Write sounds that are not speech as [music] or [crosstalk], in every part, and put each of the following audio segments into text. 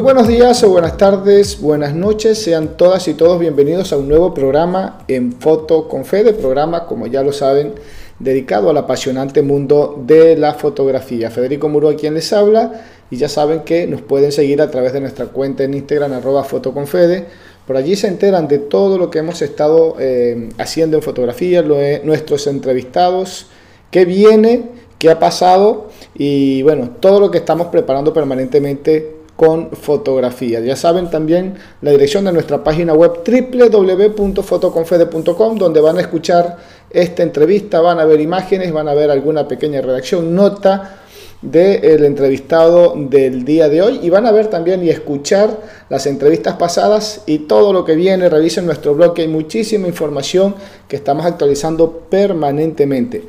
Muy buenos días o buenas tardes, buenas noches, sean todas y todos bienvenidos a un nuevo programa en Foto con Fede, programa como ya lo saben dedicado al apasionante mundo de la fotografía. Federico Muro quien les habla y ya saben que nos pueden seguir a través de nuestra cuenta en Instagram arroba fotoconfede. Por allí se enteran de todo lo que hemos estado eh, haciendo en fotografía, nuestros entrevistados, qué viene, qué ha pasado y bueno, todo lo que estamos preparando permanentemente con fotografía. Ya saben también la dirección de nuestra página web www.fotoconfede.com donde van a escuchar esta entrevista, van a ver imágenes, van a ver alguna pequeña redacción, nota del entrevistado del día de hoy y van a ver también y escuchar las entrevistas pasadas y todo lo que viene. Revisen nuestro blog, que hay muchísima información que estamos actualizando permanentemente.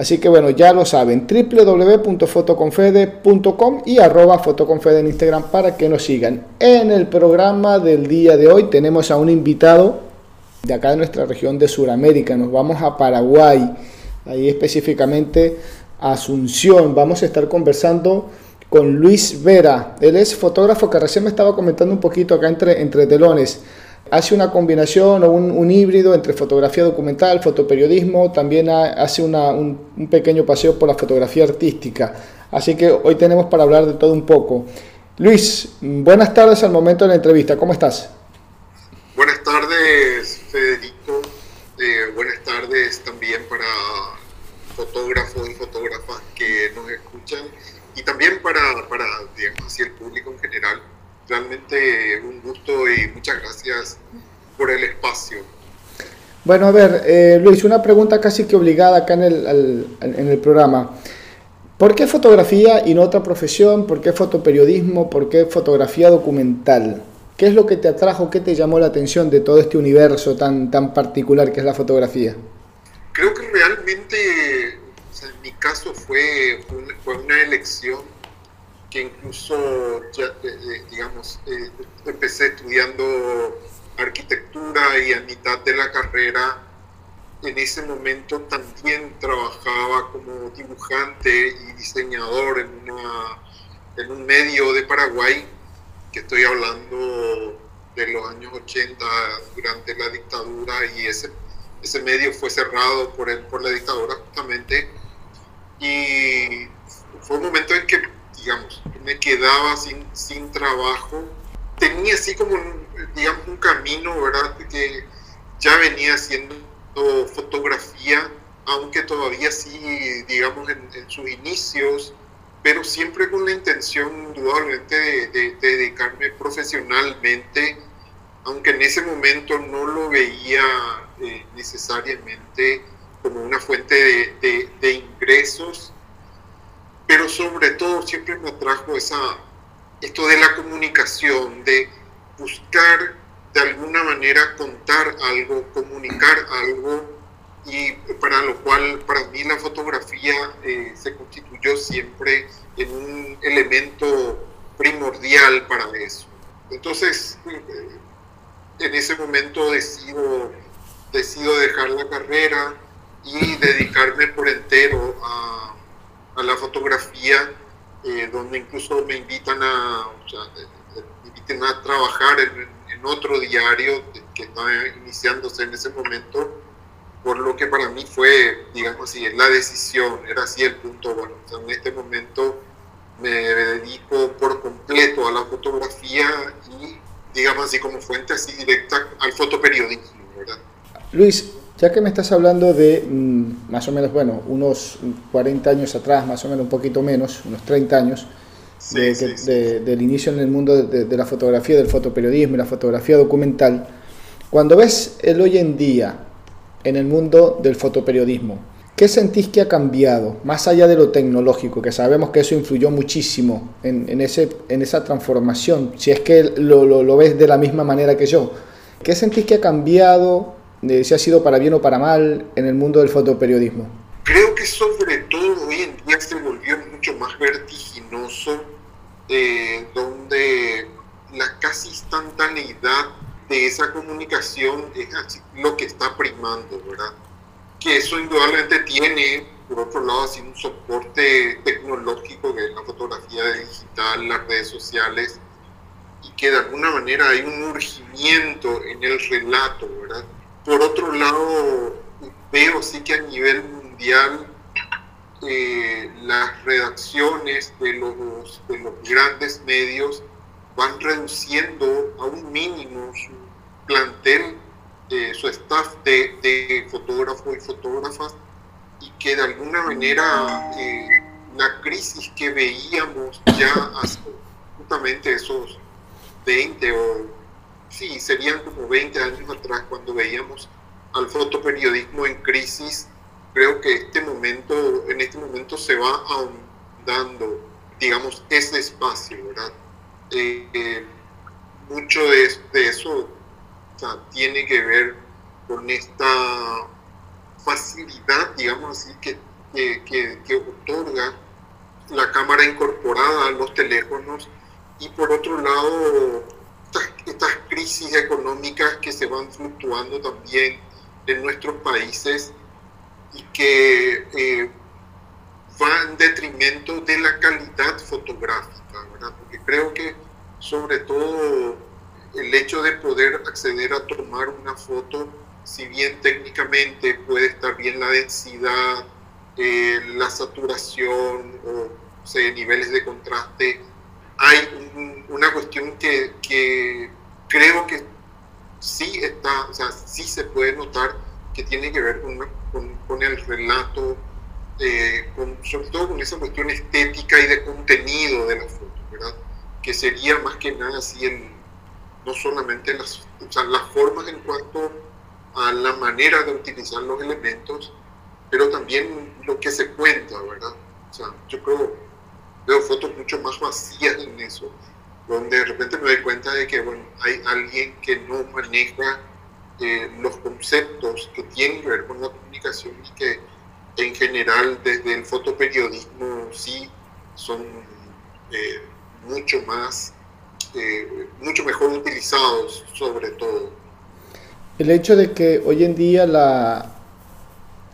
Así que bueno, ya lo saben, www.fotoconfede.com y arroba fotoconfede en Instagram para que nos sigan. En el programa del día de hoy tenemos a un invitado de acá de nuestra región de Sudamérica. Nos vamos a Paraguay, ahí específicamente a Asunción. Vamos a estar conversando con Luis Vera. Él es fotógrafo que recién me estaba comentando un poquito acá entre, entre telones hace una combinación o un, híbrido entre fotografía documental, fotoperiodismo, también hace un, pequeño paseo por la fotografía artística. Así que hoy tenemos para hablar de todo un poco. Luis, buenas tardes al momento de la entrevista, ¿cómo estás? Buenas tardes, Federico. Eh, buenas tardes también para fotógrafos y fotógrafas que nos escuchan y también para, digamos el público en general realmente un gusto y muchas gracias por el espacio. Bueno, a ver, eh, Luis, una pregunta casi que obligada acá en el, en el programa. ¿Por qué fotografía y no otra profesión? ¿Por qué fotoperiodismo? ¿Por qué fotografía documental? ¿Qué es lo que te atrajo, qué te llamó la atención de todo este universo tan, tan particular que es la fotografía? Creo que realmente, en mi caso fue, fue una elección que incluso, ya, eh, eh, digamos, eh, empecé estudiando arquitectura y a mitad de la carrera, en ese momento también trabajaba como dibujante y diseñador en, una, en un medio de Paraguay, que estoy hablando de los años 80 durante la dictadura y ese, ese medio fue cerrado por, el, por la dictadura justamente. Y fue un momento en que digamos, me quedaba sin, sin trabajo. Tenía así como, digamos, un camino, ¿verdad? Que ya venía haciendo fotografía, aunque todavía sí, digamos, en, sus inicios, pero siempre con la intención, indudablemente, de, dedicarme profesionalmente, aunque en ese momento no lo veía eh, necesariamente como una fuente de, de ingresos, pero sobre todo siempre me atrajo esa, esto de la comunicación, de buscar de alguna manera contar algo, comunicar algo, y para lo cual para mí la fotografía eh, se constituyó siempre en un elemento primordial para eso. Entonces, eh, en ese momento decido, decido dejar la carrera y dedicarme por entero a a la fotografía, eh, donde incluso me invitan a, o sea, me invitan a trabajar en, otro diario que estaba iniciándose en ese momento, por lo que para mí fue, digamos así, la decisión, era así el punto, bueno, en este momento me dedico por completo a la fotografía y, digamos así, como fuente así directa al fotoperiodismo, ¿verdad? Luis, ya que me estás hablando de mm, más o menos, bueno, unos 40 años atrás, más o menos un poquito menos, unos 30 años, del inicio en el mundo de, la fotografía, del fotoperiodismo y la fotografía documental, cuando ves el hoy en día en el mundo del fotoperiodismo, ¿qué sentís que ha cambiado? Más allá de lo tecnológico, que sabemos que eso influyó muchísimo en, ese, en esa transformación, si es que lo, lo ves de la misma manera que yo. ¿Qué sentís que ha cambiado de si ha sido para bien o para mal en el mundo del fotoperiodismo? Creo que sobre todo hoy en día se volvió mucho más vertiginoso, eh, donde la casi instantaneidad de esa comunicación es lo que está primando, ¿verdad? Que eso indudablemente tiene, por otro lado, así un soporte tecnológico que es la fotografía digital, las redes sociales, y que de alguna manera hay un urgimiento en el relato, ¿verdad? Por otro lado, veo sí que a nivel mundial eh, las redacciones de los, de los grandes medios van reduciendo a un mínimo su plantel, eh, su staff de, de fotógrafos y fotógrafas y que de alguna manera eh, la crisis que veíamos ya hace justamente esos 20 o sí, serían como 20 años atrás cuando veíamos al fotoperiodismo en crisis, creo que este momento, en este momento se va ahondando, digamos, ese espacio, ¿verdad? Eh, eh, mucho de, eso tiene que ver con esta facilidad, digamos así, que, que, otorga la cámara incorporada a los teléfonos y por otro lado estas, crisis económicas que se van fluctuando también en nuestros países y que eh, en detrimento de la calidad fotográfica, ¿verdad? Porque creo que sobre todo el hecho de poder acceder a tomar una foto si bien técnicamente puede estar bien la densidad, eh, la saturación o niveles de contraste, hay una cuestión que, creo que sí está, o sea, sí se puede notar que tiene que ver con, con, el relato, eh, con, sobre todo con esa cuestión estética y de contenido de la foto, ¿verdad? Que sería más que nada así en, no solamente las, o sea, las formas en cuanto a la manera de utilizar los elementos, pero también lo que se cuenta, ¿verdad? O sea, yo creo, veo fotos mucho más vacías en eso, donde de repente me doy cuenta de que, bueno, hay alguien que no maneja eh, los conceptos que tienen que ver con la comunicación y que en general desde el fotoperiodismo sí son eh, mucho más, eh, mucho mejor utilizados sobre todo. El hecho de que hoy en día la,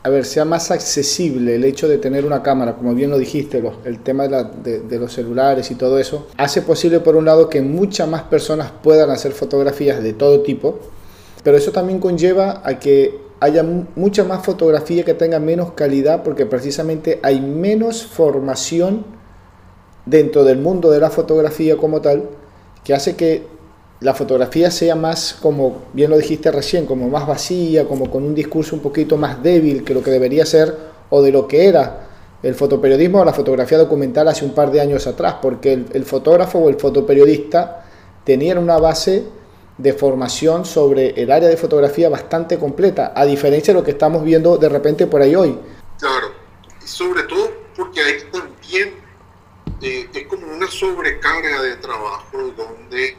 a ver, sea más accesible el hecho de tener una cámara, como bien lo dijiste, el tema de, los celulares y todo eso, hace posible por un lado que muchas más personas puedan hacer fotografías de todo tipo, pero eso también conlleva a que haya mucha más fotografía que tenga menos calidad porque precisamente hay menos formación dentro del mundo de la fotografía como tal que hace que la fotografía sea más, como bien lo dijiste recién, como más vacía, como con un discurso un poquito más débil que lo que debería ser o de lo que era el fotoperiodismo o la fotografía documental hace un par de años atrás, porque el, fotógrafo o el fotoperiodista tenían una base de formación sobre el área de fotografía bastante completa, a diferencia de lo que estamos viendo de repente por ahí hoy. Claro, y sobre todo porque hay también eh, es como una sobrecarga de trabajo donde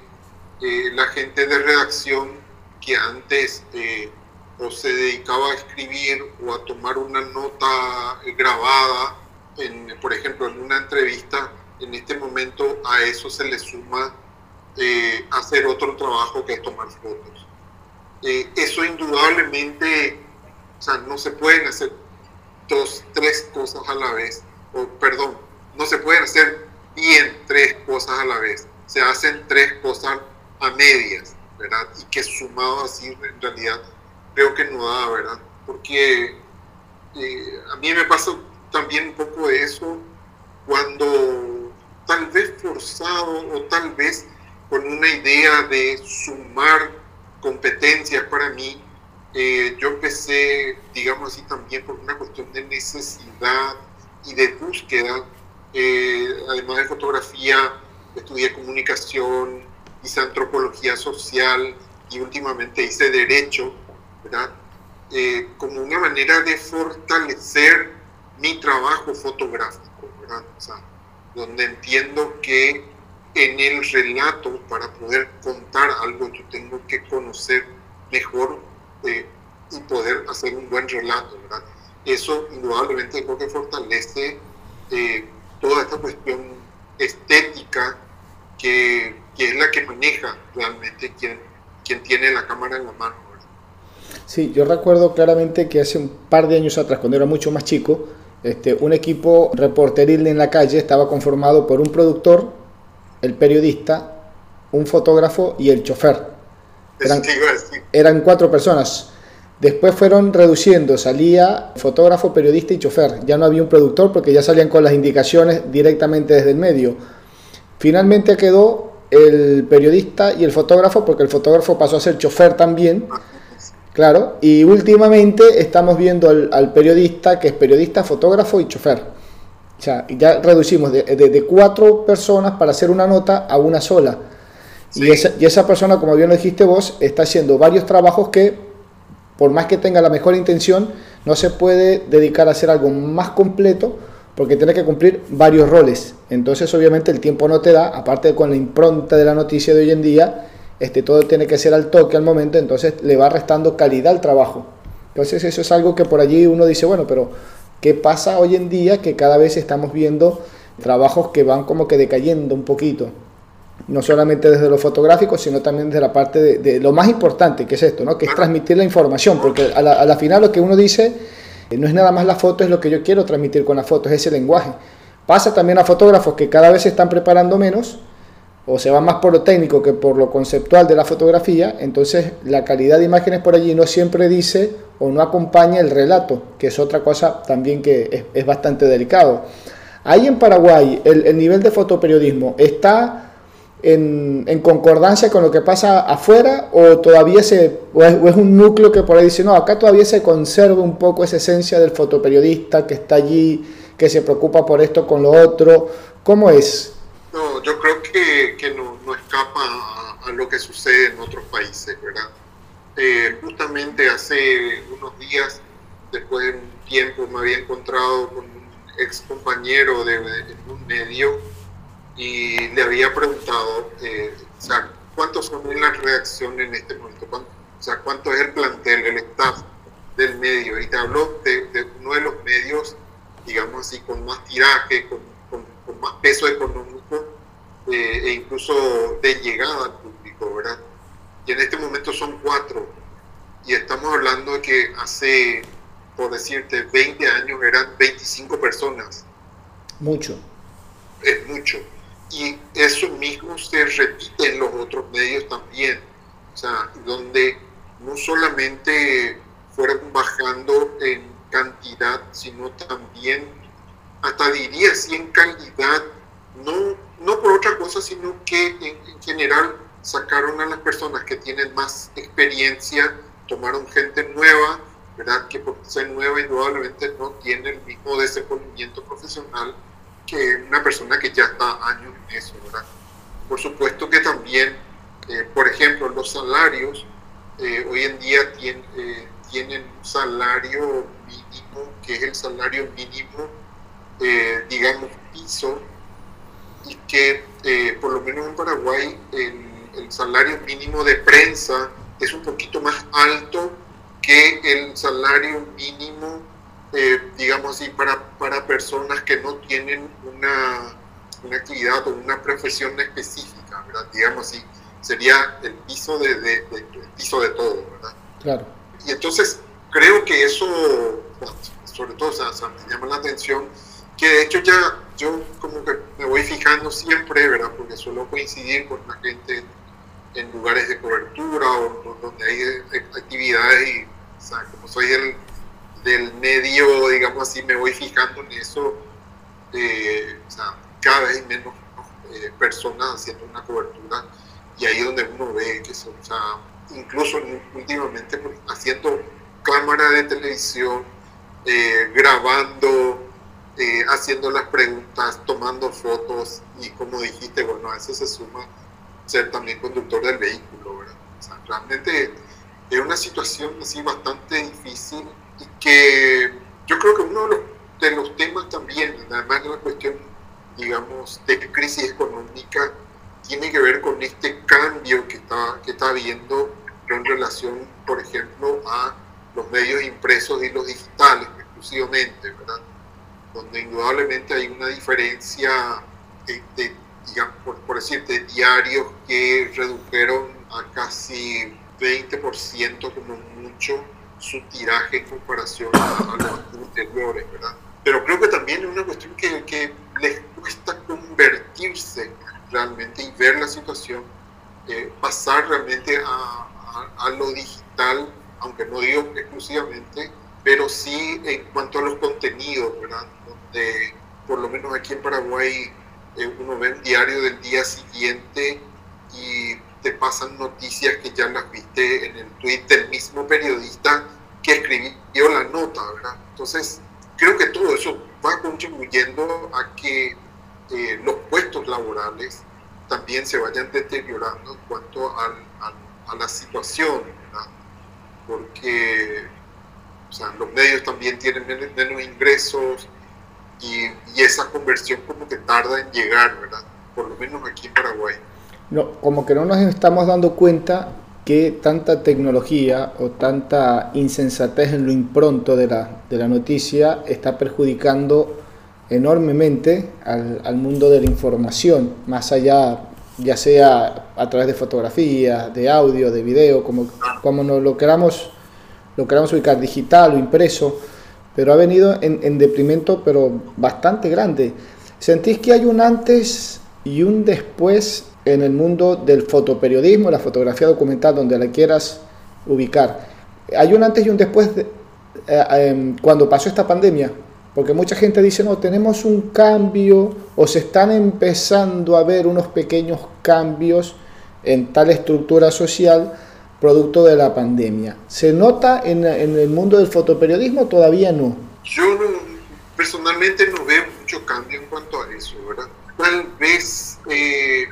eh, la gente de redacción que antes eh, o se dedicaba a escribir o a tomar una nota grabada, en, por ejemplo, en una entrevista, en este momento a eso se le suma eh, hacer otro trabajo que es tomar fotos. eso indudablemente, o sea, no se pueden hacer dos, tres cosas a la vez, o perdón, no se pueden hacer bien tres cosas a la vez, se hacen tres cosas a medias, ¿verdad? Y que sumado así en realidad creo que no da, ¿verdad? Porque eh, a mí me pasa también un poco de eso cuando tal vez forzado o tal vez con una idea de sumar competencias para mí, eh, yo empecé, digamos así, también por una cuestión de necesidad y de búsqueda, eh, además de fotografía, estudié comunicación, hice antropología social y últimamente hice derecho, ¿verdad? Eh, como una manera de fortalecer mi trabajo fotográfico, ¿verdad? O sea, donde entiendo que en el relato, para poder contar algo, yo tengo que conocer mejor eh, y poder hacer un buen relato, ¿verdad? Eso indudablemente creo que fortalece eh, toda esta cuestión estética que que es la que maneja realmente quien, quien tiene la cámara en la mano. Sí, yo recuerdo claramente que hace un par de años atrás, cuando era mucho más chico, este, un equipo reporteril en la calle estaba conformado por un productor, el periodista un fotógrafo y el chofer. Eran, eran cuatro personas. Después fueron reduciendo, salía fotógrafo, periodista y chofer. Ya no había un productor porque ya salían con las indicaciones directamente desde el medio. Finalmente quedó el periodista y el fotógrafo porque el fotógrafo pasó a ser chofer también. Claro, y últimamente estamos viendo al, periodista que es periodista, fotógrafo y chofer. O sea, ya reducimos de, cuatro personas para hacer una nota a una sola. Y, esa, y esa persona, como bien lo dijiste vos, está haciendo varios trabajos que por más que tenga la mejor intención, no se puede dedicar a hacer algo más completo porque tiene que cumplir varios roles. Entonces, obviamente, el tiempo no te da, aparte con la impronta de la noticia de hoy en día, este, todo tiene que ser al toque al momento, entonces le va restando calidad al trabajo. Entonces, eso es algo que por allí uno dice, bueno, pero ¿qué pasa hoy en día que cada vez estamos viendo trabajos que van como que decayendo un poquito? no solamente desde lo fotográfico, sino también desde la parte de, lo más importante, que es esto, ¿no? que es transmitir la información, porque a la, final lo que uno dice no es nada más la foto, es lo que yo quiero transmitir con la foto, es ese lenguaje. Pasa también a fotógrafos que cada vez se están preparando menos, o se van más por lo técnico que por lo conceptual de la fotografía, entonces la calidad de imágenes por allí no siempre dice o no acompaña el relato, que es otra cosa también que es, bastante delicado. Ahí en Paraguay el nivel de fotoperiodismo está en, concordancia con lo que pasa afuera o todavía se o es, un núcleo que por ahí dice no acá todavía se conserva un poco esa esencia del fotoperiodista que está allí que se preocupa por esto con lo otro. Cómo es no yo creo que, que no, no, escapa a, lo que sucede en otros países verdad eh, justamente hace unos días después de un tiempo me había encontrado con un ex compañero de, de un medio y le había preguntado, eh, o sea, ¿cuántos son en la redacción en este momento? o sea, ¿cuánto es el plantel, el staff del medio? Y te habló de, uno de los medios, digamos así, con más tiraje, con, con, más peso económico eh, e incluso de llegada al público, ¿verdad? Y en este momento son cuatro. Y estamos hablando de que hace, por decirte, 20 años eran 25 personas. Mucho. Es mucho y eso mismo se repite en los otros medios también, o sea, donde no solamente fueron bajando en cantidad, sino también, hasta diría así, en calidad, no, no por otra cosa, sino que en, general sacaron a las personas que tienen más experiencia, tomaron gente nueva, ¿verdad? Que por ser nueva indudablemente no tiene el mismo desenvolvimiento profesional que una persona que ya está años en eso, ¿verdad? Por supuesto que también, eh, por ejemplo, los salarios eh, hoy en día eh, tienen un salario mínimo, que es el salario mínimo, digamos, piso, y que por lo menos en Paraguay el, el salario mínimo de prensa es un poquito más alto que el salario mínimo eh, digamos así, para, para personas que no tienen una, una, actividad o una profesión específica, ¿verdad? Digamos así, sería el piso de, de, piso de todo, ¿verdad? Claro. Y entonces creo que eso, sobre todo, me llama la atención, que de hecho ya yo como que me voy fijando siempre, ¿verdad? Porque suelo coincidir con la gente en lugares de cobertura o, donde hay actividades y, o sea, como soy el medio, digamos así, me voy fijando en eso, eh, o sea, cada vez menos eh, personas haciendo una cobertura y ahí es donde uno ve que o sea, incluso últimamente pues, haciendo cámara de televisión, eh, grabando, haciendo las preguntas, tomando fotos y como dijiste, bueno, a eso se suma ser también conductor del vehículo, ¿verdad? O sea, realmente es una situación así bastante difícil que yo creo que uno de los, temas también, además de la cuestión, digamos, de crisis económica, tiene que ver con este cambio que está, que está habiendo en relación, por ejemplo, a los medios impresos y los digitales exclusivamente, ¿verdad? Donde indudablemente hay una diferencia de, digamos, por, por decir, de diarios que redujeron a casi 20% como mucho su tiraje en comparación a, los anteriores, ¿verdad? Pero creo que también es una cuestión que, que les cuesta convertirse realmente y ver la situación, eh, pasar realmente a, a, a, lo digital, aunque no digo exclusivamente, pero sí en cuanto a los contenidos, ¿verdad? Donde, por lo menos aquí en Paraguay, eh, uno ve un diario del día siguiente y te pasan noticias que ya las viste en el tweet del mismo periodista que escribió la nota. Entonces, creo que todo eso va contribuyendo a que eh, los puestos laborales también se vayan deteriorando en cuanto a la situación. Porque los medios también tienen menos, ingresos y, y, esa conversión como que tarda en llegar, ¿verdad? Por lo menos aquí en Paraguay. No, como que no nos estamos dando cuenta que tanta tecnología o tanta insensatez en lo impronto de la, de la noticia está perjudicando enormemente al, al, mundo de la información, más allá, ya sea a través de fotografías, de audio, de video, como, como nos lo queramos, lo queramos ubicar, digital o impreso, pero ha venido en, en deprimento, pero bastante grande. ¿Sentís que hay un antes y un después en el mundo del fotoperiodismo, la fotografía documental, donde la quieras ubicar. Hay un antes y un después de, eh, em, cuando pasó esta pandemia, porque mucha gente dice, no, tenemos un cambio o se están empezando a ver unos pequeños cambios en tal estructura social producto de la pandemia. ¿Se nota en, en el mundo del fotoperiodismo? Todavía no. Yo personalmente no veo mucho cambio en cuanto a eso, ¿verdad? Tal vez eh,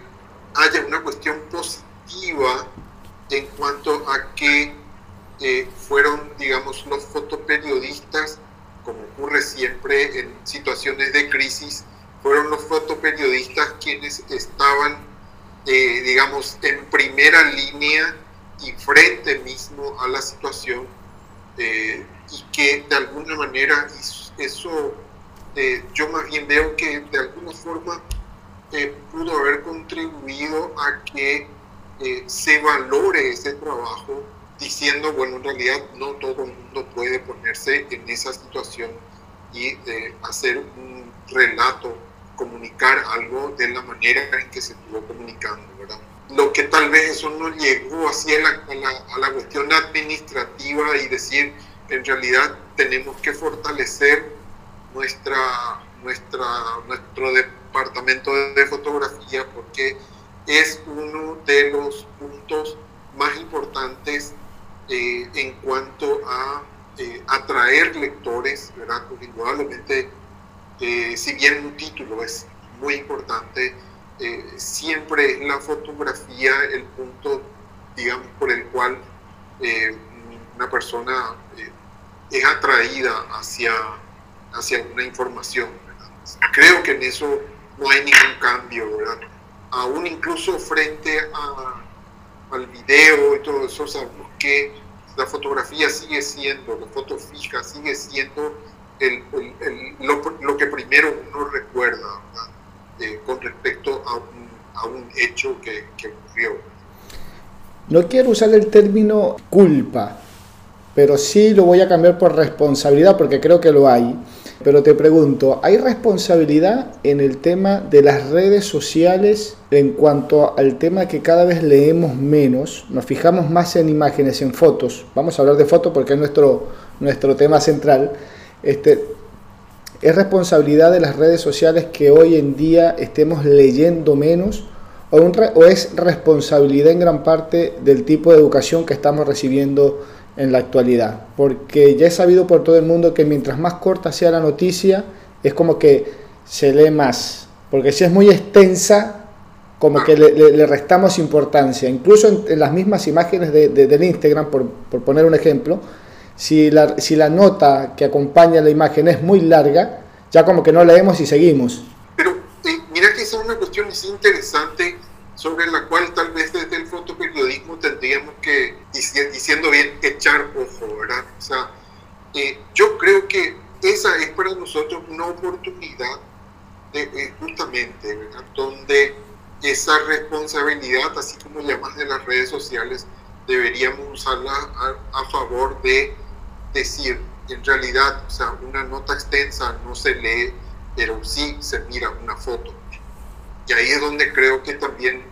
haya una cuestión positiva en cuanto a que eh, fueron, digamos, los fotoperiodistas, como ocurre siempre en situaciones de crisis, fueron los fotoperiodistas quienes estaban, eh, digamos, en primera línea y frente mismo a la situación y que de alguna manera eso, yo más bien veo que de alguna forma pudo haber contribuido a que eh, se valore ese trabajo diciendo, bueno, en realidad no todo el mundo puede ponerse en esa situación y eh, hacer un relato, comunicar algo de la manera en que se estuvo comunicando, ¿verdad? Lo que tal vez eso no llegó así a la, a la cuestión administrativa y decir, en realidad tenemos que fortalecer nuestra, nuestra, nuestro departamento de fotografía porque es uno de los puntos más importantes eh, en cuanto a eh, atraer lectores, ¿verdad? Porque indudablemente, eh, si bien un título es muy importante, siempre es la fotografía el punto, digamos, por el cual una persona es atraída hacia, hacia una información. Creo que en eso no hay ningún cambio. Aún incluso frente a, al video y todo eso, sabemos que la fotografía sigue siendo, la foto fija sigue siendo el, lo, que primero uno recuerda eh, con respecto a un, a un hecho que, que ocurrió. No quiero usar el término culpa, pero sí lo voy a cambiar por responsabilidad porque creo que lo hay. Pero te pregunto, ¿hay responsabilidad en el tema de las redes sociales en cuanto al tema que cada vez leemos menos? Nos fijamos más en imágenes, en fotos. Vamos a hablar de fotos porque es nuestro, nuestro tema central. Este, ¿Es responsabilidad de las redes sociales que hoy en día estemos leyendo menos? ¿O, o es responsabilidad en gran parte del tipo de educación que estamos recibiendo en la actualidad, porque ya he sabido por todo el mundo que mientras más corta sea la noticia, es como que se lee más, porque si es muy extensa, como que le, restamos importancia, incluso en, las mismas imágenes de, del Instagram, por, por, poner un ejemplo, si la, si la nota que acompaña la imagen es muy larga, ya como que no leemos y seguimos. Pero eh, mira que es una cuestión interesante sobre la cual tal vez desde el fotoperiodismo tendríamos que, diciendo bien, echar ojo, ¿verdad? O sea, eh, yo creo que esa es para nosotros una oportunidad de, eh, justamente, ¿verdad? Donde esa responsabilidad, así como llamas de las redes sociales, deberíamos usarla a, a favor de decir, en realidad, o sea, una nota extensa no se lee, pero sí se mira una foto y ahí es donde creo que también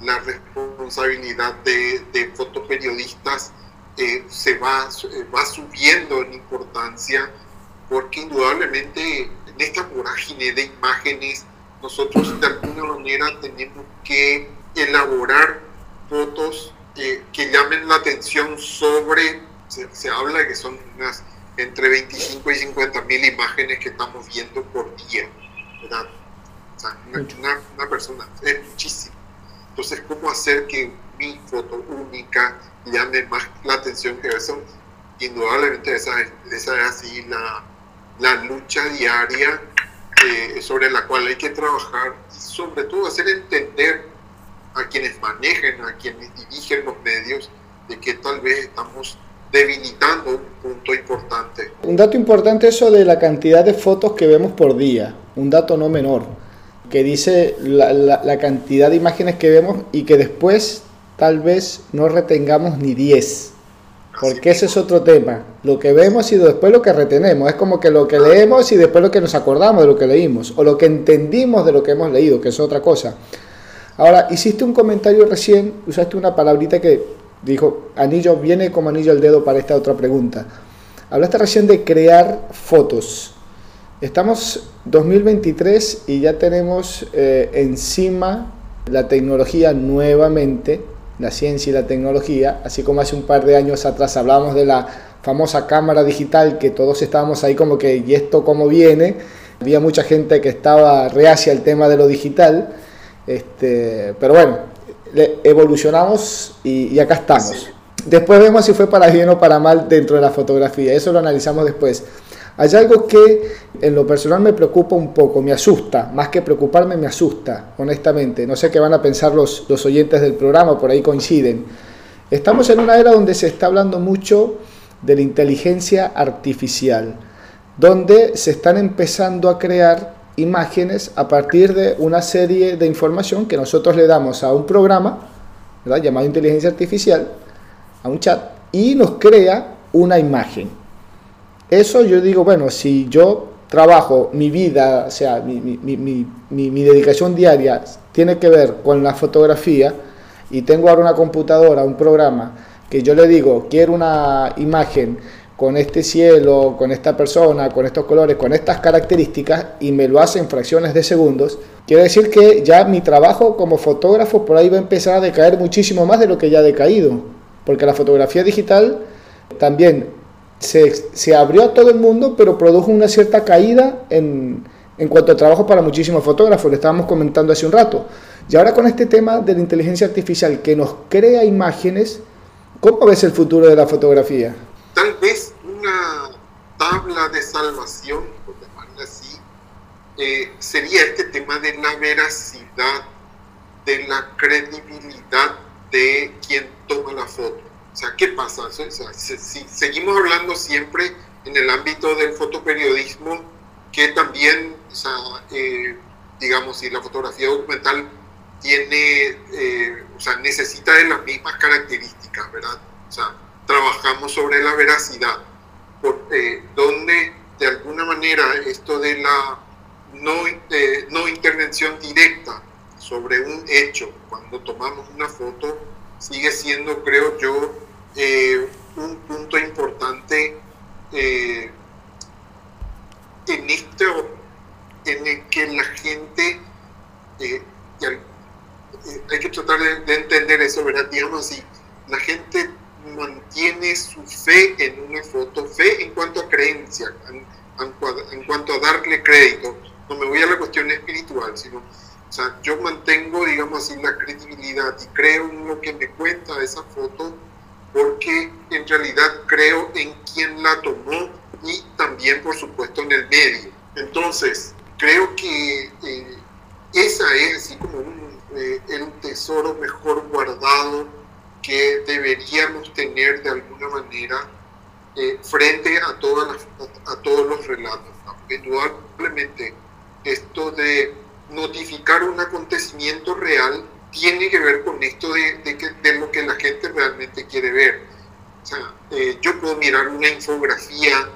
la responsabilidad de, de fotoperiodistas eh, se va, va subiendo en importancia porque indudablemente en esta vorágine de imágenes, nosotros de alguna manera tenemos que elaborar fotos eh, que llamen la atención sobre, se, habla de que son unas entre 25 y 50 mil imágenes que estamos viendo por día, ¿verdad? O sea, una, una, persona, es muchísimo. Entonces, ¿cómo hacer que mi foto única llame más la atención que eso? Indudablemente esa, esa es así la, la lucha diaria eh, sobre la cual hay que trabajar y sobre todo hacer entender a quienes manejen, a quienes dirigen los medios, de que tal vez estamos debilitando un punto importante. Un dato importante eso de la cantidad de fotos que vemos por día, un dato no menor, que dice la, la, cantidad de imágenes que vemos y que después tal vez no retengamos ni 10. Porque ese es otro tema. Lo que vemos y después lo que retenemos. Es como que lo que leemos y después lo que nos acordamos de lo que leímos. O lo que entendimos de lo que hemos leído, que es otra cosa. Ahora, hiciste un comentario recién, usaste una palabrita que dijo, anillo, viene como anillo al dedo para esta otra pregunta. Hablaste recién de crear fotos. Estamos 2023 y ya tenemos eh, encima la tecnología nuevamente, la ciencia y la tecnología, así como hace un par de años atrás hablábamos de la famosa cámara digital que todos estábamos ahí como que, ¿y esto cómo viene? Había mucha gente que estaba reacia al tema de lo digital este, pero bueno, evolucionamos y, acá estamos. Después vemos si fue para bien o para mal dentro de la fotografía. Eso lo analizamos después. Hay algo que en lo personal me preocupa un poco, me asusta, más que preocuparme me asusta, honestamente. No sé qué van a pensar los, los oyentes del programa, por ahí coinciden. Estamos en una era donde se está hablando mucho de la inteligencia artificial, donde se están empezando a crear imágenes a partir de una serie de información que nosotros le damos a un programa llamado inteligencia artificial, a un chat, y nos crea una imagen. Eso yo digo, bueno, si yo trabajo, mi vida, o sea, mi, mi, dedicación diaria tiene que ver con la fotografía y tengo ahora una computadora, un programa, que yo le digo, quiero una imagen con este cielo, con esta persona, con estos colores, con estas características y me lo hace en fracciones de segundos, quiere decir que ya mi trabajo como fotógrafo por ahí va a empezar a decaer muchísimo más de lo que ya ha decaído, porque la fotografía digital también se, se abrió a todo el mundo, pero produjo una cierta caída en, en cuanto a trabajo para muchísimos fotógrafos, le estábamos comentando hace un rato. Y ahora con este tema de la inteligencia artificial que nos crea imágenes, ¿cómo ves el futuro de la fotografía? Tal vez una tabla de salvación, por llamarla así, eh, sería este tema de la veracidad, de la credibilidad de quien toma la foto. O sea, ¿qué pasa? O sea, si, seguimos hablando siempre en el ámbito del fotoperiodismo, que también, o sea, eh, digamos, si la fotografía documental tiene, eh, o sea, necesita de las mismas características, ¿verdad? O sea, trabajamos sobre la veracidad, porque, donde de alguna manera esto de la no, no intervención directa sobre un hecho, cuando tomamos una foto, sigue siendo, creo yo, eh, un punto importante eh, en esto, en el que la gente, eh, hay que tratar de, de, entender eso, ¿verdad? Digamos así, la gente mantiene su fe en una foto, fe en cuanto a creencia, en, cuanto a darle crédito. No me voy a la cuestión espiritual, sino, o sea, yo mantengo, digamos así, la credibilidad y creo en lo que me cuenta esa foto porque en realidad creo en quien la tomó y también, por supuesto, en el medio. Entonces, creo que eh, esa es así como un, eh, el tesoro mejor guardado que deberíamos tener de alguna manera eh, frente a, todas a, todos los relatos. Indudablemente, esto de notificar un acontecimiento real tiene que ver con esto de, de, lo que la gente realmente quiere ver. O sea, eh, yo puedo mirar una infografía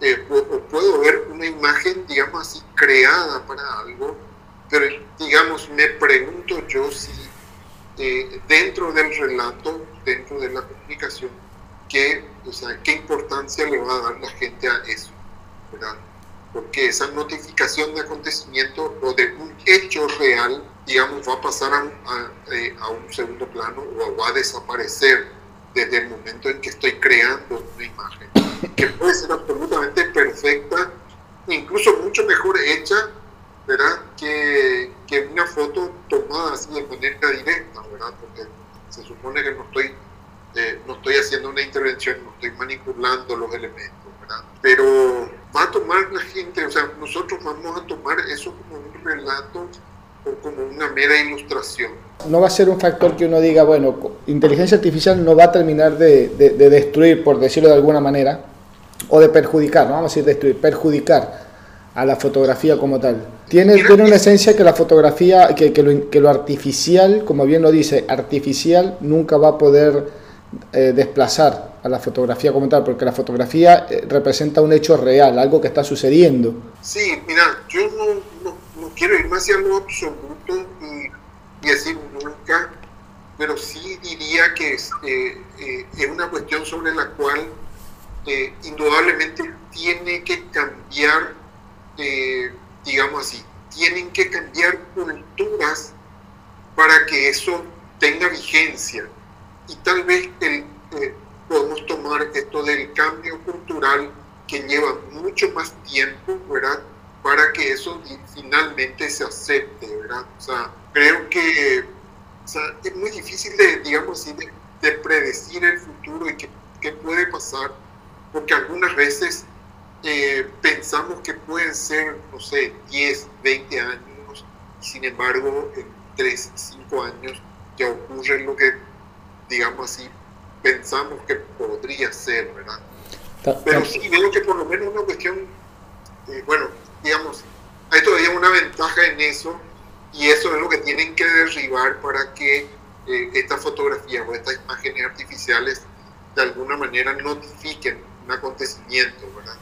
eh, o, puedo ver una imagen, digamos así, creada para algo, pero digamos, me pregunto yo si eh, dentro del relato, dentro de la comunicación, qué, o sea, qué importancia le va a dar la gente a eso. porque esa notificación de acontecimiento o de un hecho real, digamos, va a pasar a, eh, un segundo plano o va a desaparecer desde el momento en que estoy creando una imagen, que puede ser absolutamente perfecta, incluso mucho mejor hecha, ¿verdad? Que, que una foto tomada así de manera directa, ¿verdad? Porque se supone que no estoy, eh, no estoy haciendo una intervención, no estoy manipulando los elementos, ¿verdad? Pero va a tomar la gente, o sea, nosotros vamos a tomar eso como un relato como una mera ilustración. No va a ser un factor que uno diga, bueno, inteligencia artificial no va a terminar de, de, destruir, por decirlo de alguna manera, o de perjudicar, no vamos a decir destruir, perjudicar a la fotografía como tal. Tiene, tiene una esencia que la fotografía, que, que, lo, que lo artificial, como bien lo dice, artificial nunca va a poder eh, desplazar a la fotografía como tal, porque la fotografía eh, representa un hecho real, algo que está sucediendo. Sí, mira, yo no, quiero ir más hacia lo absoluto y, decir nunca, pero sí diría que es, eh, es una cuestión sobre la cual indudablemente tiene que cambiar, digamos así, tienen que cambiar culturas para que eso tenga vigencia y tal vez el, eh, podemos tomar esto del cambio cultural que lleva mucho más tiempo, ¿verdad? Para que eso finalmente se acepte, ¿verdad? O sea, creo que es muy difícil de, digamos así, de, predecir el futuro y qué, puede pasar, porque algunas veces eh, pensamos que pueden ser, no sé, 10, 20 años, y sin embargo, en 3, 5 años ya ocurre lo que digamos así, pensamos que podría ser, ¿verdad? Pero sí veo que por lo menos una cuestión, eh, bueno, digamos, hay todavía una ventaja en eso y eso es lo que tienen que derribar para que eh, estas fotografías o estas imágenes artificiales de alguna manera notifiquen un acontecimiento, ¿verdad?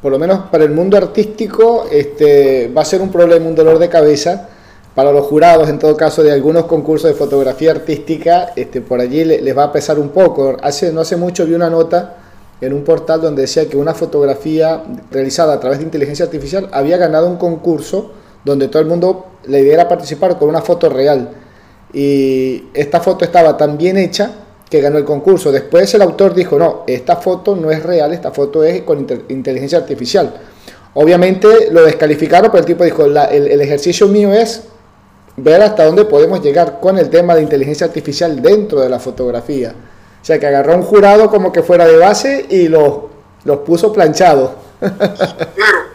Por lo menos para el mundo artístico este, va a ser un problema, un dolor de cabeza para los jurados, en todo caso, de algunos concursos de fotografía artística, este, por allí les, va a pesar un poco. Hace, no hace mucho vi una nota en un portal donde decía que una fotografía realizada a través de inteligencia artificial había ganado un concurso donde todo el mundo le diera participar con una foto real. Y esta foto estaba tan bien hecha que ganó el concurso. Después el autor dijo, no, esta foto no es real, esta foto es con inteligencia artificial. Obviamente lo descalificaron, pero el tipo dijo, el ejercicio mío es ver hasta dónde podemos llegar con el tema de inteligencia artificial dentro de la fotografía. O sea, que agarró un jurado como que fuera de base y los, los puso planchados. claro,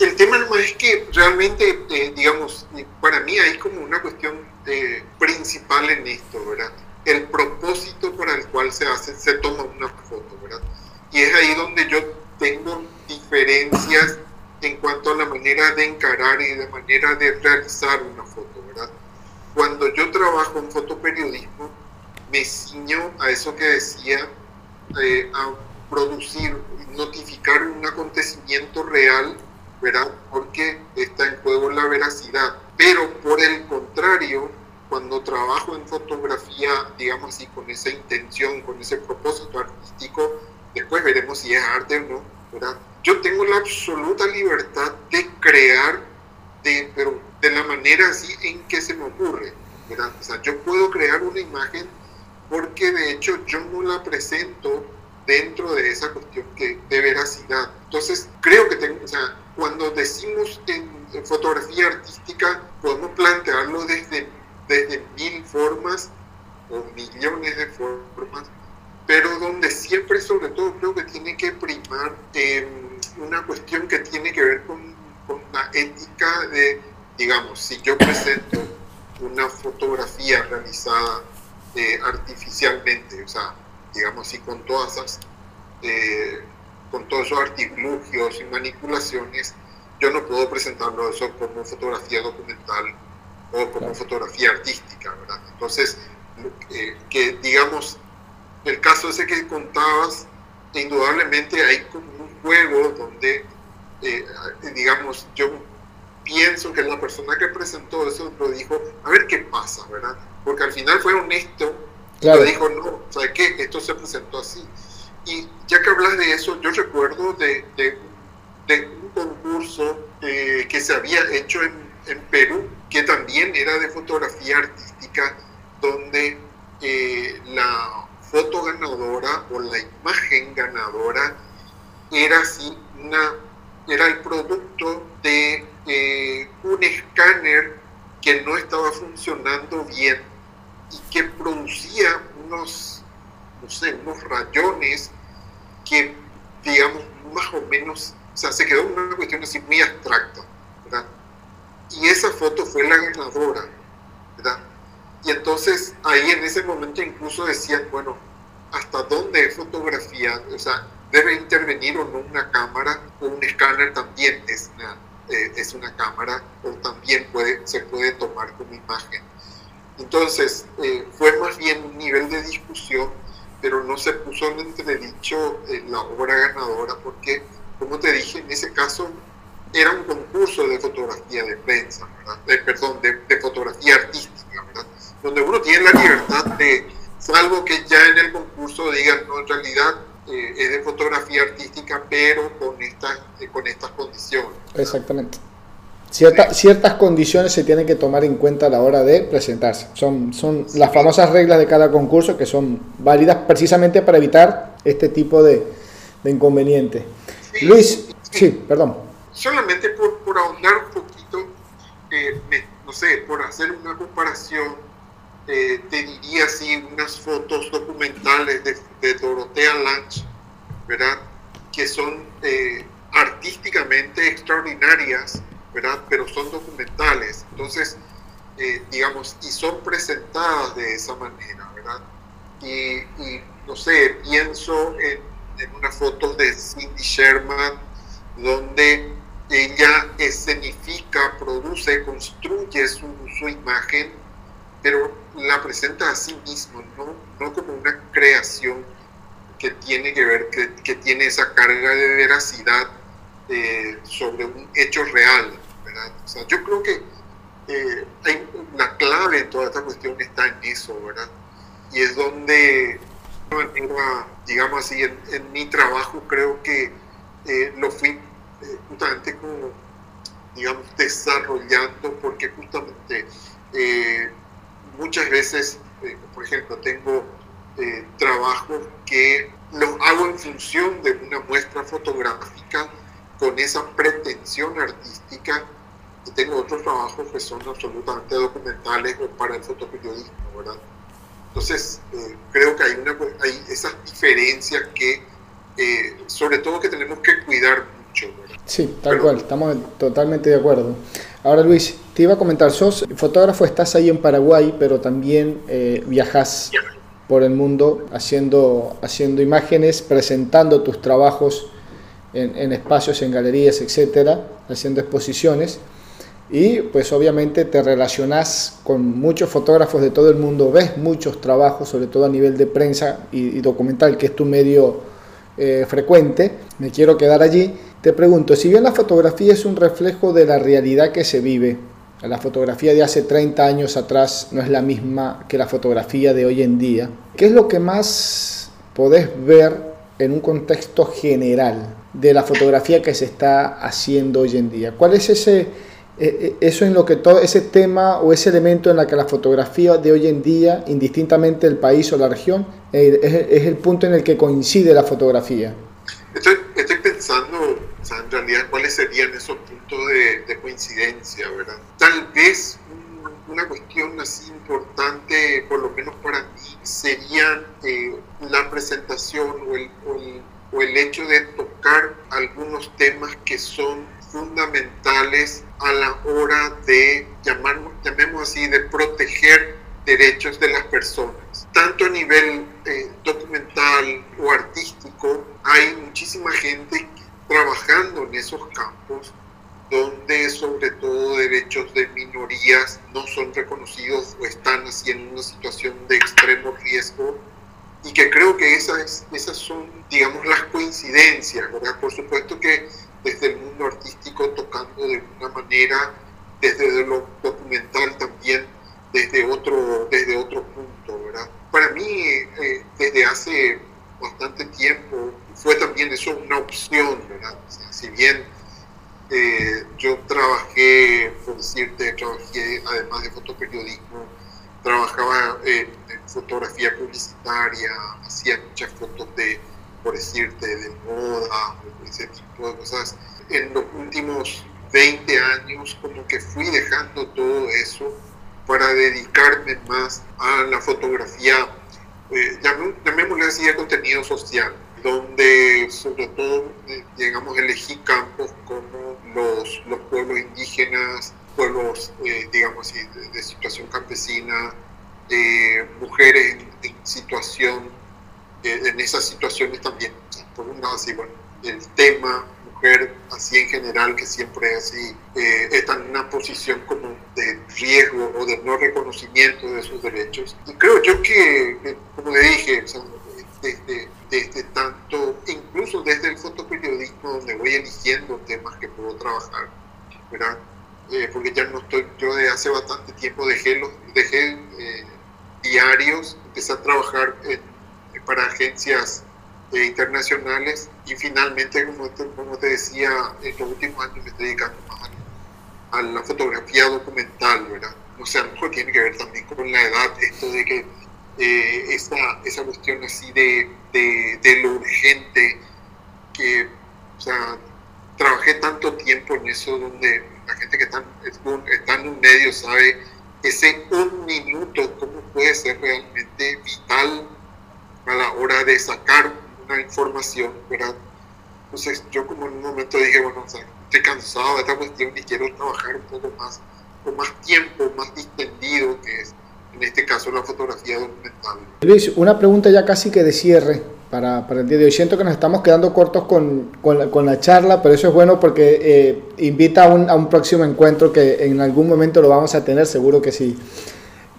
el tema es que realmente, eh, digamos, para mí hay como una cuestión eh, principal en esto, ¿verdad? El propósito para el cual se hace, se toma una foto, ¿verdad? Y es ahí donde yo tengo diferencias en cuanto a la manera de encarar y de manera de realizar una foto, ¿verdad? Cuando yo trabajo en fotoperiodismo, me ciño a eso que decía, eh, a producir, notificar un acontecimiento real, ¿verdad? Porque está en juego la veracidad. Pero por el contrario, cuando trabajo en fotografía, digamos así, con esa intención, con ese propósito artístico, después veremos si es arte o no, ¿verdad? yo tengo la absoluta libertad de crear, de, pero de la manera así en que se me ocurre. ¿verdad? O sea, yo puedo crear una imagen porque de hecho yo no la presento dentro de esa cuestión que, de veracidad. Entonces, creo que tengo, o sea, cuando decimos en, fotografía artística, podemos plantearlo desde, desde mil formas o millones de formas, pero donde siempre, sobre todo, creo que tiene que primar. Eh, una cuestión que tiene que ver con, con la ética de, digamos, si yo presento una fotografía realizada eh, artificialmente, o sea, digamos así, con todas esas, eh, con todos esos artilugios y manipulaciones, yo no puedo presentarlo eso como fotografía documental o como fotografía artística, ¿verdad? Entonces, eh, que digamos, el caso ese que contabas, indudablemente hay como juego donde, eh, digamos, yo pienso que la persona que presentó eso lo dijo, a ver qué pasa, ¿verdad? Porque al final fue honesto, claro. dijo, no, ¿sabes qué? Esto se presentó así. Y ya que hablas de eso, yo recuerdo de, de, de un concurso eh, que se había hecho en, en, Perú, que también era de fotografía artística, donde eh, la foto ganadora o la imagen ganadora era así una era el producto de eh, un escáner que no estaba funcionando bien y que producía unos, no sé, unos rayones que, digamos, más o menos, o sea, se quedó una cuestión así muy abstracta, ¿verdad? Y esa foto fue la ganadora, ¿verdad? Y entonces ahí en ese momento incluso decían, bueno, ¿hasta dónde es fotografía? O sea, debe intervenir o no una cámara o un escáner también es una, eh, es una cámara o también puede, se puede tomar como imagen. Entonces, eh, fue más bien un nivel de discusión, pero no se puso en entredicho eh, la obra ganadora porque, como te dije, en ese caso era un concurso de fotografía de prensa, ¿verdad? perdón, de, de, fotografía artística, ¿verdad? donde uno tiene la libertad de, salvo que ya en el concurso digan, no, en realidad eh, es de fotografía artística, pero con estas, eh, con estas condiciones. Exactamente. Ciertas condiciones se tienen que tomar en cuenta a la hora de presentarse. Son, son las famosas reglas de cada concurso que son válidas precisamente para evitar este tipo de, de inconvenientes. Luis, sí, perdón. Solamente por, por ahondar un poquito, eh, no sé, por hacer una comparación eh, diría así unas fotos documentales de, Dorotea Lange, ¿verdad? Que son eh, artísticamente extraordinarias, ¿verdad? Pero son documentales. Entonces, eh, digamos, y son presentadas de esa manera, ¿verdad? Y, no sé, pienso en, en unas fotos de Cindy Sherman, donde ella escenifica, produce, construye su, su imagen, pero la presenta a sí mismo, no, no como una creación que tiene que ver, que, que tiene esa carga de veracidad eh, sobre un hecho real. ¿verdad? O sea, yo creo que eh, hay, la clave en toda esta cuestión está en eso, ¿verdad? Y es donde, digamos así, en, mi trabajo creo que eh, lo fui justamente como, digamos, desarrollando, porque justamente muchas veces, eh, por ejemplo, tengo eh, trabajos que los hago en función de una muestra fotográfica con esa pretensión artística y tengo otros trabajos que son absolutamente documentales o para el fotoperiodismo, ¿verdad? Entonces, eh, creo que hay, una, hay esas diferencias que, sobre todo, que tenemos que cuidar mucho, ¿verdad? Sí, tal cual, estamos totalmente de acuerdo. Ahora Luis, te iba a comentar, sos fotógrafo, estás ahí en Paraguay, pero también eh, viajas por el mundo haciendo, haciendo imágenes, presentando tus trabajos en, espacios, en galerías, etcétera, haciendo exposiciones. Y pues obviamente te relacionas con muchos fotógrafos de todo el mundo, ves muchos trabajos, sobre todo a nivel de prensa y, documental, que es tu medio eh, frecuente. Me quiero quedar allí te pregunto, si bien la fotografía es un reflejo de la realidad que se vive, la fotografía de hace 30 años atrás no es la misma que la fotografía de hoy en día, ¿qué es lo que más podés ver en un contexto general de la fotografía que se está haciendo hoy en día? ¿Cuál es ese, e, e, eso en lo que todo ese tema o ese elemento en la que la fotografía de hoy en día, indistintamente el país o la región, es, el punto en el que coincide la fotografía? Estoy, estoy pensando en realidad cuáles serían esos puntos de, coincidencia, ¿verdad? Tal vez una cuestión así importante, por lo menos para mí, sería eh, la presentación o el, o el, hecho de tocar algunos temas que son fundamentales a la hora de, llamarnos, llamemos así, de proteger derechos de las personas. Tanto a nivel eh, documental o artístico, hay muchísima gente trabajando en esos campos donde sobre todo derechos de minorías no son reconocidos o están así en una situación de extremo riesgo y que creo que esas, esas son, digamos, las coincidencias, ¿verdad? Por supuesto que desde el mundo artístico tocando de una manera, desde lo documental también, desde otro, desde otro punto, ¿verdad? Para mí, eh, desde hace bastante tiempo, fue también eso una opción, ¿verdad? Si bien eh, yo trabajé, por decirte, trabajé además de fotoperiodismo, trabajaba en, en fotografía publicitaria, hacía muchas fotos de, por decirte, de moda, ese tipo de cosas. En los últimos 20 años como que fui dejando todo eso para dedicarme más a la fotografía, eh, llamémosle así, de contenido social donde sobre todo, eh, digamos, elegí campos como los, los pueblos indígenas, pueblos, eh, digamos así, de, situación campesina, mujeres en, situación, eh, en esas situaciones también, por un lado así, bueno, el tema así en general, que siempre así eh, está en una posición como de riesgo o de no reconocimiento de sus derechos. Y creo yo que, como le dije, desde, desde tanto, incluso desde el fotoperiodismo, donde voy eligiendo temas que puedo trabajar, ¿verdad? Eh, porque ya no estoy, yo de hace bastante tiempo dejé, los, dejé eh, diarios, empecé a trabajar para agencias eh, internacionales y finalmente, como te, como te, decía, en los últimos años me estoy dedicando más a, la fotografía documental, ¿verdad? O sea, a lo tiene que ver también con la edad, esto de que eh, esa, esa cuestión así de, de, lo urgente, que, o sea, trabajé tanto tiempo en eso donde la gente que está, está en un medio sabe ese un minuto, cómo puede ser realmente vital a la hora de sacar información, ¿verdad? Entonces yo como en un momento dije, bueno, estoy cansado de esta cuestión y quiero trabajar un poco más, con más tiempo, más distendido, que es en este caso la fotografía documental. Luis, una pregunta ya casi que de cierre para, para el día de hoy. Siento que nos estamos quedando cortos con, con, la, charla, pero eso es bueno porque eh, invita a un, a un próximo encuentro que en algún momento lo vamos a tener, seguro que sí.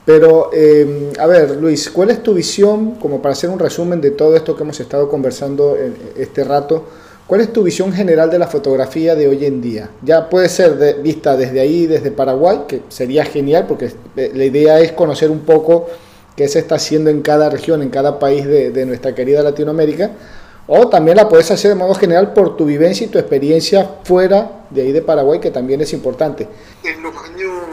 Pero, eh, a ver, Luis, ¿cuál es tu visión, como para hacer un resumen de todo esto que hemos estado conversando en este rato? ¿Cuál es tu visión general de la fotografía de hoy en día? Ya puede ser vista desde ahí, desde Paraguay, que sería genial, porque eh, la idea es conocer un poco qué se está haciendo en cada región, en cada país de, de nuestra querida Latinoamérica, o también la puedes hacer de modo general por tu vivencia y tu experiencia fuera de ahí de Paraguay, que también es importante. En los años,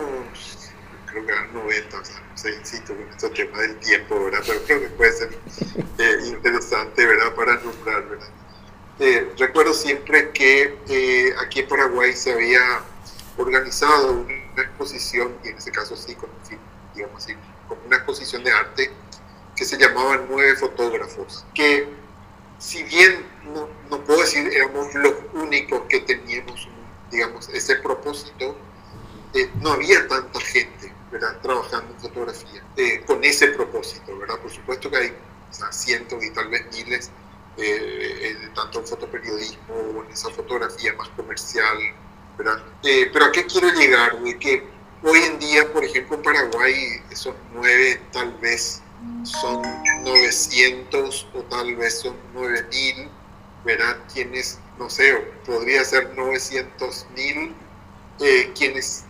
creo que eran 90, se insisto con este tema del tiempo, ¿verdad? Pero creo que puede ser eh, interesante, ¿verdad? Para nombrar, ¿verdad? Eh, recuerdo siempre que eh, aquí en Paraguay se había organizado una exposición, y en ese caso sí, con, digamos así, como una exposición de arte que se llamaba Nueve Fotógrafos, que si bien no, no puedo decir éramos los únicos que teníamos, digamos, ese propósito, no había tanta gente ¿verdad? trabajando en fotografía eh, con ese propósito. ¿verdad? Por supuesto que hay cientos y tal vez miles, eh, eh, tanto en fotoperiodismo o en esa fotografía más comercial. ¿verdad? pero ¿a qué quiero llegar? De que hoy en día, por ejemplo, en Paraguay, esos nueve tal vez son 900 o tal vez son 9000, ¿verdad? Quienes, no sé, podría ser 900 mil, quienes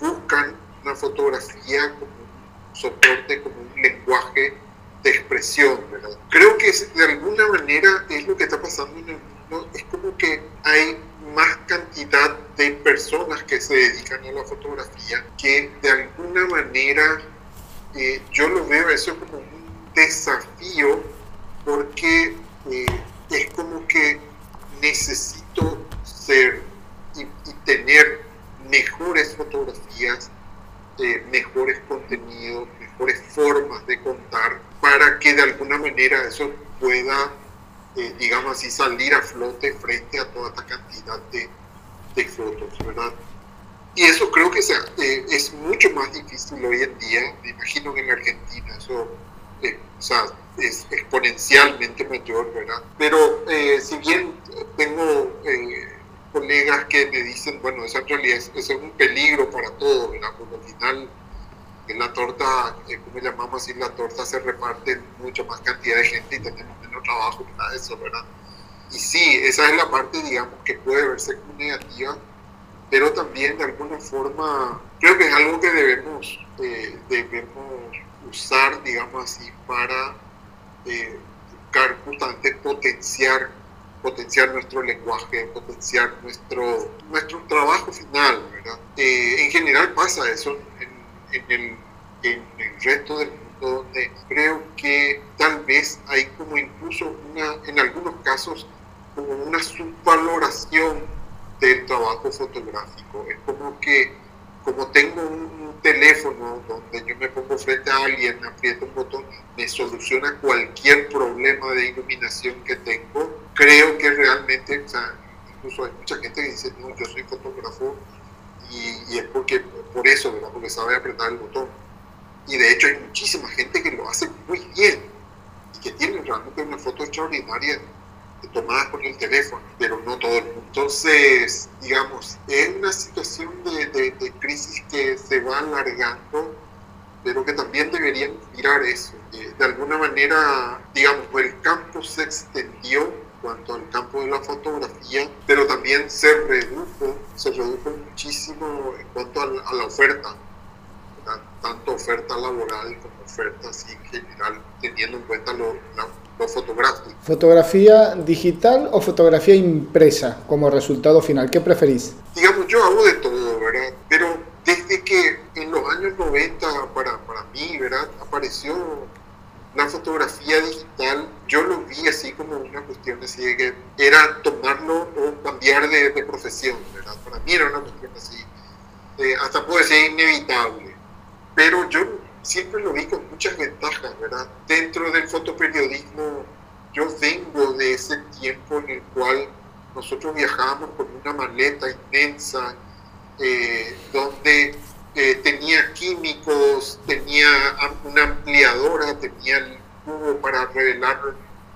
buscan una fotografía como un soporte, como un lenguaje de expresión, ¿verdad? Creo que de alguna manera es lo que está pasando en el mundo, es como que hay más cantidad de personas que se dedican a la fotografía que de alguna manera eh, yo lo veo eso como un desafío porque eh, es como que necesito ser y tener mejores fotografías mejores contenidos, mejores formas de contar, para que de alguna manera eso pueda, eh, digamos así, salir a flote frente a toda esta cantidad de, de fotos, ¿verdad? Y eso creo que eh, es mucho más difícil hoy en día, me imagino que en Argentina eso eh, o sea, es exponencialmente mayor, ¿verdad? Pero si bien tengo colegas que me dicen, bueno, esa realidad es, es un peligro para todos, ¿verdad? Porque al final la torta, eh, como llamamos así, la torta se reparte en mucha más cantidad de gente y tenemos menos trabajo para eso, ¿verdad? Y sí, esa es la parte, digamos, que puede verse como negativa, pero también de alguna forma creo que es algo que debemos, eh, debemos usar, digamos así, para eh, buscar justamente potenciar potenciar nuestro lenguaje, potenciar nuestro, nuestro trabajo final, ¿verdad? Eh, en general pasa eso en, el, en el resto del mundo, donde creo que tal vez hay como incluso una, en algunos casos, como una subvaloración del trabajo fotográfico. Es como que, como tengo un teléfono donde yo me pongo frente a alguien, aprieto un botón, me soluciona cualquier problema de iluminación que tengo, creo que realmente, o sea, incluso hay mucha gente que dice, no, yo soy fotógrafo y, es porque, por eso, ¿verdad? porque sabe apretar el botón. Y de hecho hay muchísima gente que lo hace muy bien y que tiene realmente una foto extraordinaria tomadas con el teléfono, pero no todo el mundo. Entonces, digamos, es una situación de, de, crisis que se va alargando, pero que también deberían mirar eso. De alguna manera, digamos, el campo se extendió cuanto al campo de la fotografía, pero también se redujo, se redujo muchísimo en cuanto a la, oferta, tanto oferta laboral como oferta así en general, teniendo en cuenta lo, la, fotográfico. ¿Fotografía digital o fotografía impresa como resultado final? ¿Qué preferís? Digamos, yo hago de todo, ¿verdad? Pero desde que en los años 90 para, para mí, ¿verdad? Apareció la fotografía digital, yo lo vi así como una cuestión así de que era tomarlo o cambiar de, profesión, ¿verdad? Para mí era una cuestión así, hasta puede ser inevitable. Pero yo siempre lo vi con muchas ventajas, ¿verdad? Dentro del fotoperiodismo, yo vengo de ese tiempo en el cual nosotros viajábamos con una maleta inmensa, eh, donde eh, tenía químicos, tenía una ampliadora, tenía el cubo para revelar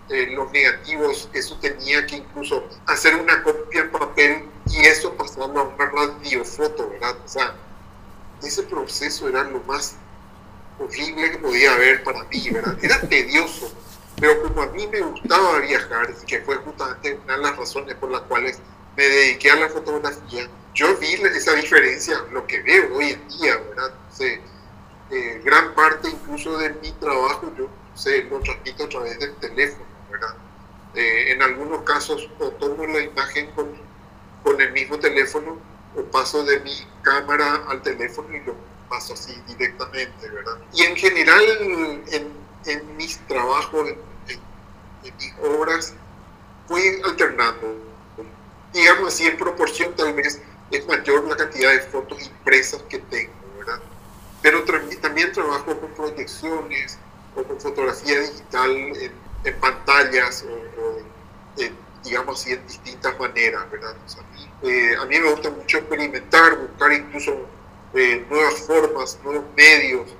eh, los negativos, eso tenía que incluso hacer una copia en papel y eso pasaba a una radiofoto, ¿verdad? O sea, ese proceso era lo más horrible que podía haber para mí, ¿verdad? Era tedioso, pero como a mí me gustaba viajar, que fue justamente una de las razones por las cuales me dediqué a la fotografía, yo vi esa diferencia, lo que veo hoy en día, ¿verdad? Eh, gran parte incluso de mi trabajo yo sé, lo transmito a través del teléfono, ¿verdad? Eh, en algunos casos o tomo la imagen con, con el mismo teléfono o paso de mi cámara al teléfono y lo paso así directamente, ¿verdad? Y en general, en, en mis trabajos, en, mis obras, fui alternando. Digamos así, en proporción tal vez es mayor la cantidad de fotos impresas que tengo, ¿verdad? Pero también trabajo con proyecciones o con fotografía digital en, en pantallas o, digamos así, en distintas maneras, ¿verdad? Eh, a mí me gusta mucho experimentar, buscar incluso eh, nuevas formas, nuevos medios,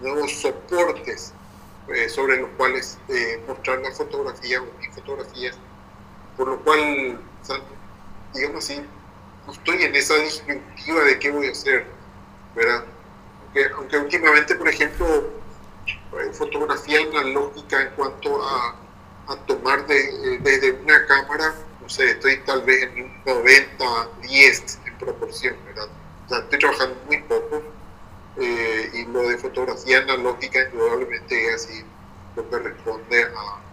nuevos soportes eh, sobre los cuales eh, mostrar la fotografía o mis fotografías, por lo cual, digamos así, estoy en esa disyuntiva de qué voy a hacer, ¿verdad? Aunque, aunque últimamente, por ejemplo, fotografía analógica en cuanto a, a tomar de, desde una cámara, no sé, estoy tal vez en un 90-10 en proporción, ¿verdad? estoy trabajando muy poco eh, y lo de fotografía analógica indudablemente es así lo que responde a,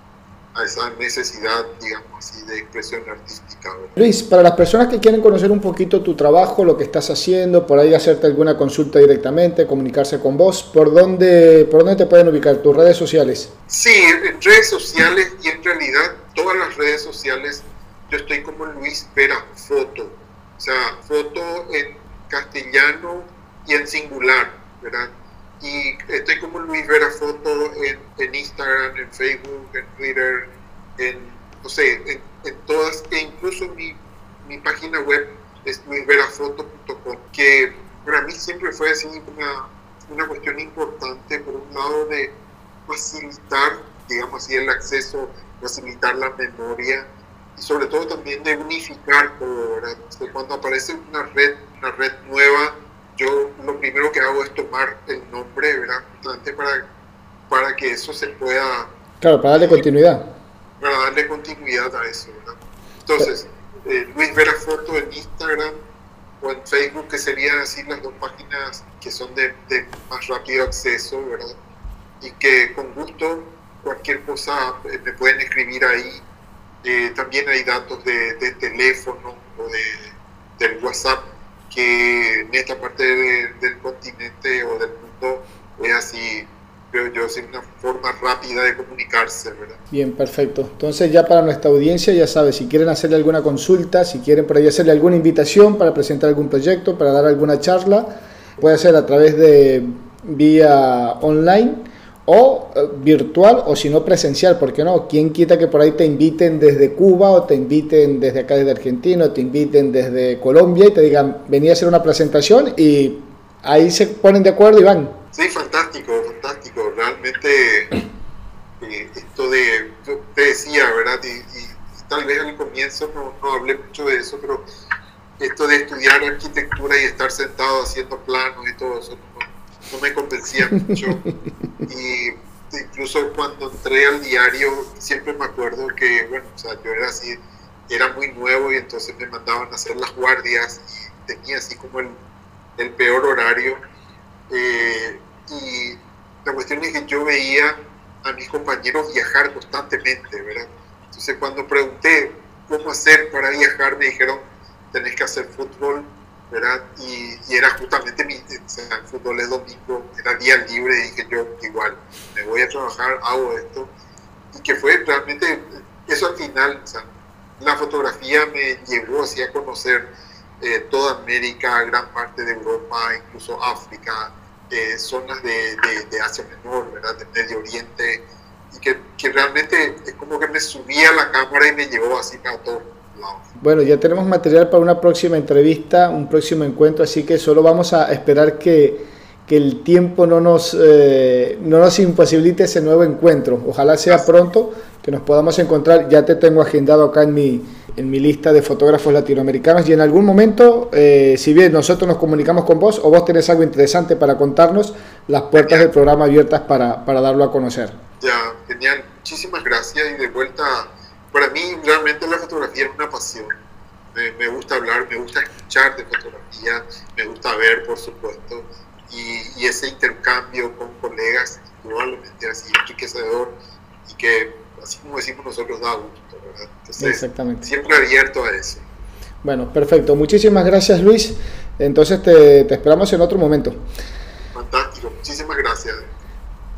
a esa necesidad, digamos así, de expresión artística. Luis, para las personas que quieren conocer un poquito tu trabajo, lo que estás haciendo, por ahí hacerte alguna consulta directamente, comunicarse con vos, ¿por dónde, por dónde te pueden ubicar? ¿Tus redes sociales? Sí, en redes sociales y en realidad todas las redes sociales yo estoy como Luis Vera Foto. O sea, foto en castellano y en singular, ¿verdad? Y estoy como Luis Vera Foto en, Instagram, en Facebook, en Twitter, en, no sé, en, todas, e incluso mi, mi página web es luisverafoto.com, que para mí siempre fue así una, una cuestión importante, por un lado, de facilitar, digamos así, el acceso, facilitar la memoria, y sobre todo también de unificar todo, ¿verdad? cuando aparece una red, una red nueva, yo lo primero que hago es tomar el nombre, ¿verdad? Para, para que eso se pueda... Claro, para darle continuidad. Para darle continuidad a eso, ¿verdad? Entonces, eh, Luis Vera Foto en Instagram o en Facebook, que serían así las dos páginas que son de, de más rápido acceso, ¿verdad? Y que con gusto cualquier cosa eh, me pueden escribir ahí Eh, también hay datos de, teléfono o de, del WhatsApp que en esta parte del continente o del mundo es así creo yo, es una forma rápida de comunicarse, ¿verdad? Bien, perfecto. Entonces ya para nuestra audiencia, ya sabes, si quieren hacerle alguna consulta, si quieren por ahí hacerle alguna invitación para presentar algún proyecto, para dar alguna charla, puede ser a través de vía online o eh, virtual o si no presencial, ¿por qué no? ¿Quién quita que por ahí te inviten desde Cuba o te inviten desde acá desde Argentina o te inviten desde Colombia y te digan, vení a hacer una presentación y ahí se ponen de acuerdo y van. Sí, fantástico, fantástico. Realmente eh, esto de, yo te decía, ¿verdad? Y, tal vez al comienzo no, no, hablé mucho de eso, pero esto de estudiar arquitectura y estar sentado haciendo planos y todo eso no, me convencía mucho. [laughs] Y incluso cuando entré al diario, siempre me acuerdo que, bueno, o sea, yo era así, era muy nuevo y entonces me mandaban a hacer las guardias y tenía así como el, el peor horario eh, y la cuestión es que yo veía a mis compañeros viajar constantemente, ¿verdad? Entonces cuando pregunté cómo hacer para viajar, me dijeron, tenés que hacer fútbol, ¿verdad? Y, era justamente mi, o sea, el fútbol es domingo, era día libre, y dije yo, igual, me voy a trabajar, hago esto. Y que fue realmente, eso al final, o sea, la fotografía me llevó así a conocer eh, toda América, gran parte de Europa, incluso África, zonas de, de, Asia Menor, ¿verdad? de Medio Oriente, y que, que, realmente es como que me subía la cámara y me llevó así todos lados. Bueno, ya tenemos material para una próxima entrevista, un próximo encuentro, así que solo vamos a esperar que, que el tiempo no nos, eh, no nos imposibilite ese nuevo encuentro. Ojalá sea pronto que nos podamos encontrar. Ya te tengo agendado acá en mi, en mi lista de fotógrafos latinoamericanos y en algún momento, eh, si bien nosotros nos comunicamos con vos o vos tenés algo interesante para contarnos, las puertas del programa abiertas para, para darlo a conocer. Ya, genial. Muchísimas gracias y de vuelta, para mí realmente la fotografía es una pasión. Me, gusta hablar, me gusta escuchar de fotografía, me gusta ver, por supuesto, y, y ese intercambio con colegas probablemente así enriquecedor y que, así como decimos nosotros, da gusto. Exactamente. Siempre abierto a eso. Bueno, perfecto. Muchísimas gracias, Luis. Entonces te, esperamos en otro momento. Fantástico. Muchísimas gracias.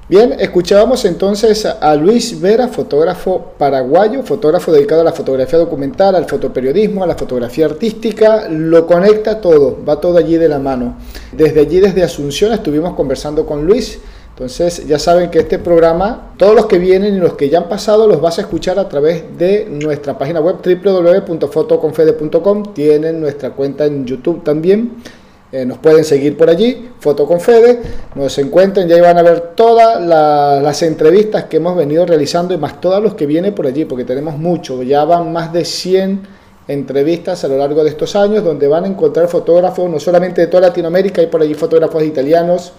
Bien, escuchábamos entonces a Luis Vera, fotógrafo paraguayo, fotógrafo dedicado a la fotografía documental, al fotoperiodismo, a la fotografía artística, lo conecta todo, va todo allí de la mano. Desde allí, desde Asunción, estuvimos conversando con Luis entonces ya saben que este programa, todos los que vienen y los que ya han pasado, los vas a escuchar a través de nuestra página web www.fotoconfede.com. Tienen nuestra cuenta en YouTube también. Eh, nos pueden seguir por allí, Foto con Fede, nos encuentren, ya van a ver todas las entrevistas que hemos venido realizando y más todas los que vienen por allí, porque tenemos mucho, ya van más de 100 entrevistas a lo largo de estos años, donde van a encontrar fotógrafos no solamente de toda Latinoamérica, hay por allí fotógrafos italianos,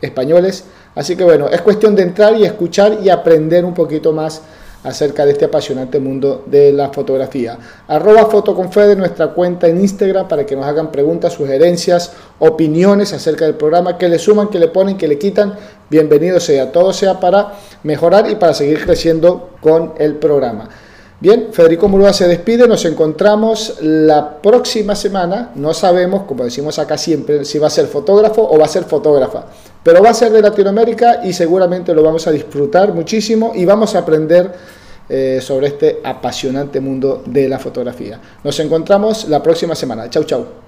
españoles, Así que bueno, es cuestión de entrar y escuchar y aprender un poquito más acerca de este apasionante mundo de la fotografía. Arroba Fotoconfede, nuestra cuenta en Instagram, para que nos hagan preguntas, sugerencias, opiniones acerca del programa, que le suman, que le ponen, que le quitan. Bienvenido sea, todo sea para mejorar y para seguir creciendo con el programa. Bien, Federico Murúa se despide, nos encontramos la próxima semana, no sabemos, como decimos acá siempre, si va a ser fotógrafo o va a ser fotógrafa, pero va a ser de Latinoamérica y seguramente lo vamos a disfrutar muchísimo y vamos a aprender eh, sobre este apasionante mundo de la fotografía. Nos encontramos la próxima semana. Chau, chau.